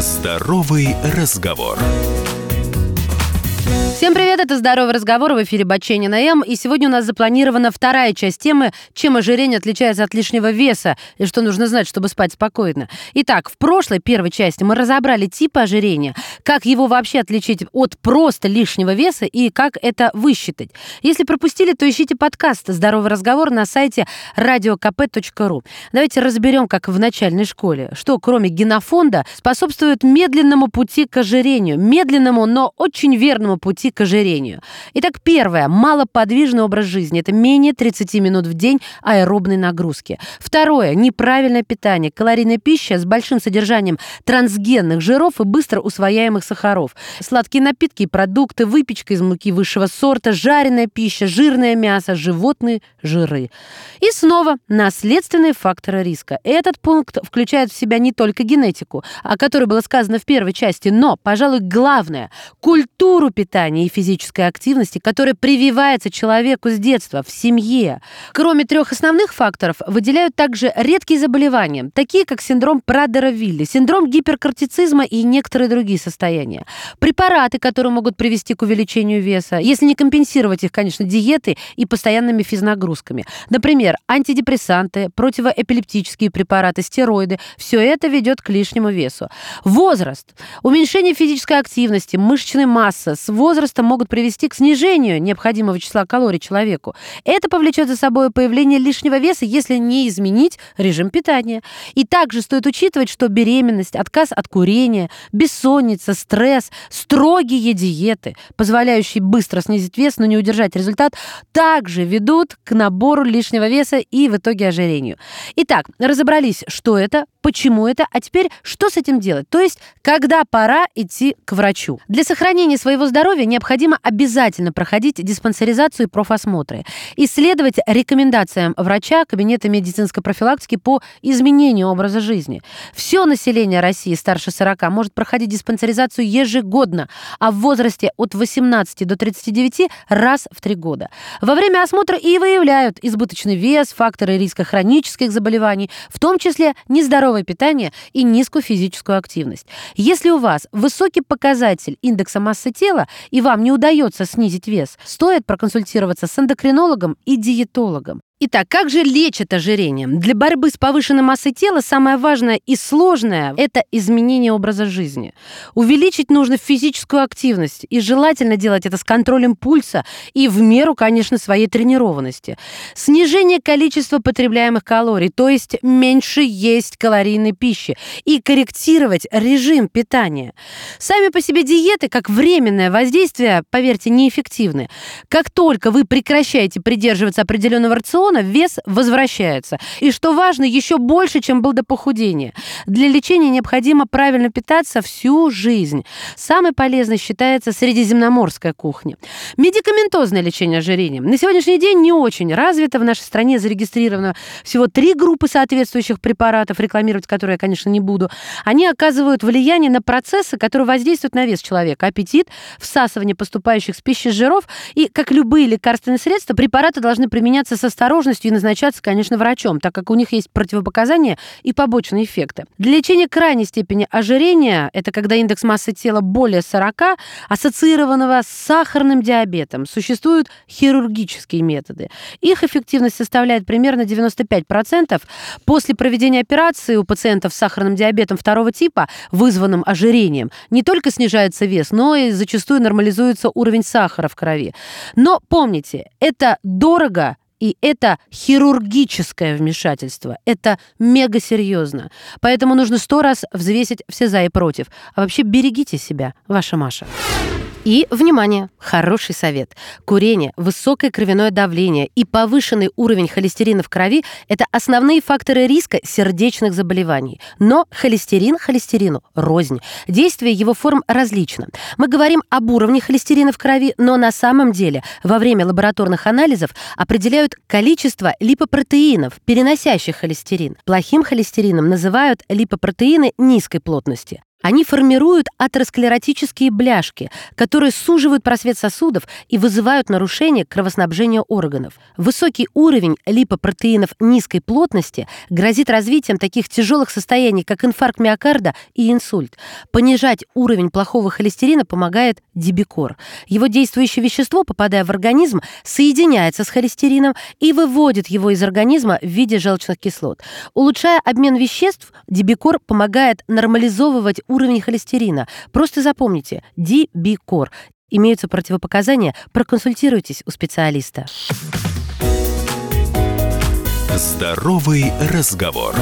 Здоровый разговор. Всем привет, это «Здоровый разговор» в эфире Баченина М. И сегодня у нас запланирована вторая часть темы «Чем ожирение отличается от лишнего веса?» и что нужно знать, чтобы спать спокойно. Итак, в прошлой первой части мы разобрали типы ожирения, как его вообще отличить от просто лишнего веса и как это высчитать. Если пропустили, то ищите подкаст «Здоровый разговор» на сайте radiokp.ru. Давайте разберем, как в начальной школе, что кроме генофонда способствует медленному пути к ожирению. Медленному, но очень верному пути к ожирению. Итак, первое. Малоподвижный образ жизни. Это менее 30 минут в день аэробной нагрузки. Второе. Неправильное питание. Калорийная пища с большим содержанием трансгенных жиров и быстро усвояемых сахаров. Сладкие напитки и продукты, выпечка из муки высшего сорта, жареная пища, жирное мясо, животные жиры. И снова наследственные факторы риска. Этот пункт включает в себя не только генетику, о которой было сказано в первой части, но, пожалуй, главное – культуру питания и физической активности, которая прививается человеку с детства, в семье. Кроме трех основных факторов, выделяют также редкие заболевания, такие как синдром Прадера-Вилли, синдром гиперкортицизма и некоторые другие состояния. Препараты, которые могут привести к увеличению веса, если не компенсировать их, конечно, диетой и постоянными физнагрузками. Например, антидепрессанты, противоэпилептические препараты, стероиды. Все это ведет к лишнему весу. Возраст. Уменьшение физической активности, мышечной массы с возрастом возраста могут привести к снижению необходимого числа калорий человеку. Это повлечет за собой появление лишнего веса, если не изменить режим питания. И также стоит учитывать, что беременность, отказ от курения, бессонница, стресс, строгие диеты, позволяющие быстро снизить вес, но не удержать результат, также ведут к набору лишнего веса и в итоге ожирению. Итак, разобрались, что это, почему это, а теперь что с этим делать? То есть, когда пора идти к врачу. Для сохранения своего здоровья необходимо обязательно проходить диспансеризацию и профосмотры, исследовать рекомендациям врача кабинета медицинской профилактики по изменению образа жизни. Все население России старше 40 может проходить диспансеризацию ежегодно, а в возрасте от 18 до 39 раз в три года. Во время осмотра и выявляют избыточный вес, факторы риска хронических заболеваний, в том числе нездоровое питание и низкую физическую активность. Если у вас высокий показатель индекса массы тела и вам не удается снизить вес, стоит проконсультироваться с эндокринологом и диетологом. Итак, как же лечат ожирение? Для борьбы с повышенной массой тела самое важное и сложное – это изменение образа жизни. Увеличить нужно физическую активность, и желательно делать это с контролем пульса и в меру, конечно, своей тренированности. Снижение количества потребляемых калорий, то есть меньше есть калорийной пищи, и корректировать режим питания. Сами по себе диеты, как временное воздействие, поверьте, неэффективны. Как только вы прекращаете придерживаться определенного рациона, рациона вес возвращается. И что важно, еще больше, чем был до похудения. Для лечения необходимо правильно питаться всю жизнь. Самой полезной считается средиземноморская кухня. Медикаментозное лечение ожирения. На сегодняшний день не очень развито. В нашей стране зарегистрировано всего три группы соответствующих препаратов, рекламировать которые я, конечно, не буду. Они оказывают влияние на процессы, которые воздействуют на вес человека. Аппетит, всасывание поступающих с пищи жиров. И, как любые лекарственные средства, препараты должны применяться с осторожностью осторожностью и назначаться, конечно, врачом, так как у них есть противопоказания и побочные эффекты. Для лечения крайней степени ожирения, это когда индекс массы тела более 40, ассоциированного с сахарным диабетом, существуют хирургические методы. Их эффективность составляет примерно 95%. После проведения операции у пациентов с сахарным диабетом второго типа, вызванным ожирением, не только снижается вес, но и зачастую нормализуется уровень сахара в крови. Но помните, это дорого, и это хирургическое вмешательство. Это мега серьезно. Поэтому нужно сто раз взвесить все за и против. А вообще берегите себя, ваша Маша. И, внимание, хороший совет. Курение, высокое кровяное давление и повышенный уровень холестерина в крови – это основные факторы риска сердечных заболеваний. Но холестерин холестерину рознь. Действие его форм различно. Мы говорим об уровне холестерина в крови, но на самом деле во время лабораторных анализов определяют количество липопротеинов, переносящих холестерин. Плохим холестерином называют липопротеины низкой плотности. Они формируют атеросклеротические бляшки, которые суживают просвет сосудов и вызывают нарушение кровоснабжения органов. Высокий уровень липопротеинов низкой плотности грозит развитием таких тяжелых состояний, как инфаркт миокарда и инсульт. Понижать уровень плохого холестерина помогает дибикор. Его действующее вещество, попадая в организм, соединяется с холестерином и выводит его из организма в виде желчных кислот. Улучшая обмен веществ, дибикор помогает нормализовывать уровень холестерина. Просто запомните, DB-кор. Имеются противопоказания, проконсультируйтесь у специалиста. Здоровый разговор.